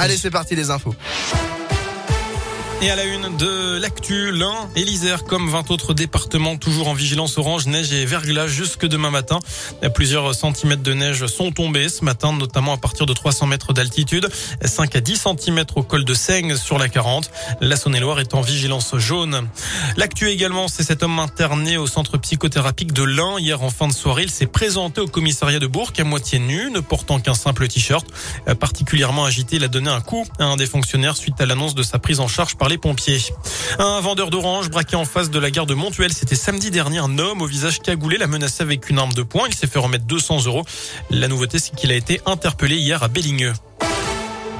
Allez, c'est parti les infos. Et à la une de l'actu, l'Ain et l'Isère, comme 20 autres départements, toujours en vigilance orange, neige et verglas jusque demain matin. Plusieurs centimètres de neige sont tombés ce matin, notamment à partir de 300 mètres d'altitude. 5 à 10 centimètres au col de Seigne sur la 40. La Saône-et-Loire est en vigilance jaune. L'actu également, c'est cet homme interné au centre psychothérapique de l'Ain. Hier en fin de soirée, il s'est présenté au commissariat de Bourg à moitié nu, ne portant qu'un simple t-shirt. Particulièrement agité, il a donné un coup à un des fonctionnaires suite à l'annonce de sa prise en charge par les pompiers. Un vendeur d'orange braqué en face de la gare de Montuel, c'était samedi dernier. Un homme au visage cagoulé l'a menacé avec une arme de poing. Il s'est fait remettre 200 euros. La nouveauté, c'est qu'il a été interpellé hier à Belligneux.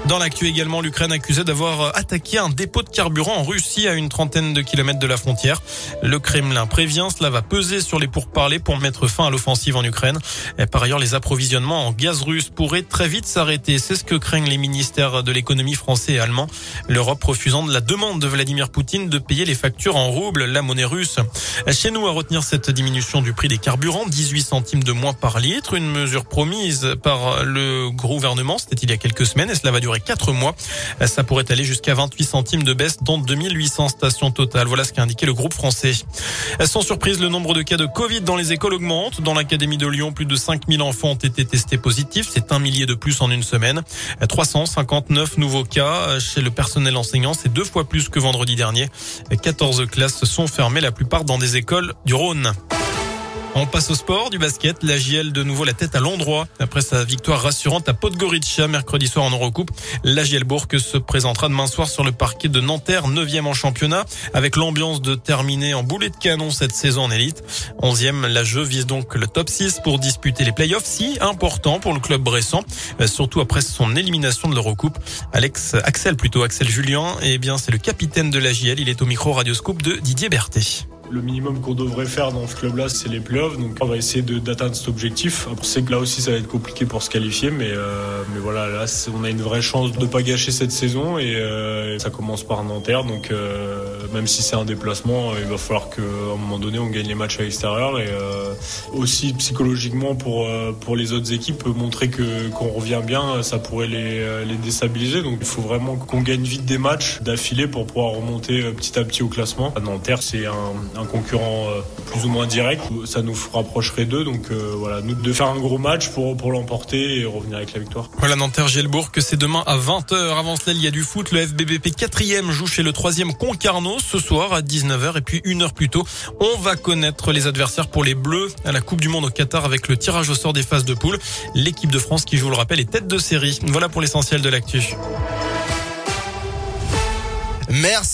Dans l'actu également, l'Ukraine accusée d'avoir attaqué un dépôt de carburant en Russie à une trentaine de kilomètres de la frontière. Le Kremlin prévient, cela va peser sur les pourparlers pour mettre fin à l'offensive en Ukraine. Et par ailleurs, les approvisionnements en gaz russe pourraient très vite s'arrêter. C'est ce que craignent les ministères de l'économie français et allemand. L'Europe refusant de la demande de Vladimir Poutine de payer les factures en roubles, la monnaie russe. Chez nous, à retenir cette diminution du prix des carburants, 18 centimes de moins par litre, une mesure promise par le gouvernement, c'était il y a quelques semaines et cela va durer quatre mois. Ça pourrait aller jusqu'à 28 centimes de baisse dans 2800 stations totales. Voilà ce qu'a indiqué le groupe français. Sans surprise, le nombre de cas de Covid dans les écoles augmente. Dans l'Académie de Lyon, plus de 5000 enfants ont été testés positifs. C'est un millier de plus en une semaine. 359 nouveaux cas chez le personnel enseignant. C'est deux fois plus que vendredi dernier. 14 classes sont fermées, la plupart dans des écoles du Rhône. On passe au sport, du basket. La JL de nouveau la tête à l'endroit. Après sa victoire rassurante à Podgorica mercredi soir en Eurocoupe, la JL Bourg se présentera demain soir sur le parquet de Nanterre, 9e en championnat, avec l'ambiance de terminer en boulet de canon cette saison en élite. 11e, la jeu vise donc le top 6 pour disputer les playoffs, si important pour le club bressan, surtout après son élimination de l'Eurocoupe. Alex, Axel plutôt, Axel Julien, eh bien, c'est le capitaine de la JL. Il est au micro radioscope de Didier Berthet. Le minimum qu'on devrait faire dans ce club-là, c'est les playoffs. Donc, on va essayer d'atteindre cet objectif. On sait que là aussi, ça va être compliqué pour se qualifier, mais, euh, mais voilà, là, on a une vraie chance de ne pas gâcher cette saison et euh, ça commence par Nanterre. Donc, euh, même si c'est un déplacement, il va falloir qu'à un moment donné, on gagne les matchs à l'extérieur et euh, aussi psychologiquement pour euh, pour les autres équipes, montrer que qu'on revient bien, ça pourrait les, les déstabiliser. Donc, il faut vraiment qu'on gagne vite des matchs d'affilée pour pouvoir remonter petit à petit au classement. À Nanterre, c'est un concurrent euh, plus ou moins direct. Ça nous rapprocherait d'eux. Donc euh, voilà, nous de faire un gros match pour, pour l'emporter et revenir avec la victoire. Voilà Nanterre Gelbourg que c'est demain à 20h. Avant cela, il y a du foot. Le FBBP 4e joue chez le 3e Concarneau ce soir à 19h et puis une heure plus tôt, on va connaître les adversaires pour les Bleus à la Coupe du Monde au Qatar avec le tirage au sort des phases de poule. L'équipe de France qui, je vous le rappelle, est tête de série. Voilà pour l'essentiel de l'actu. Merci.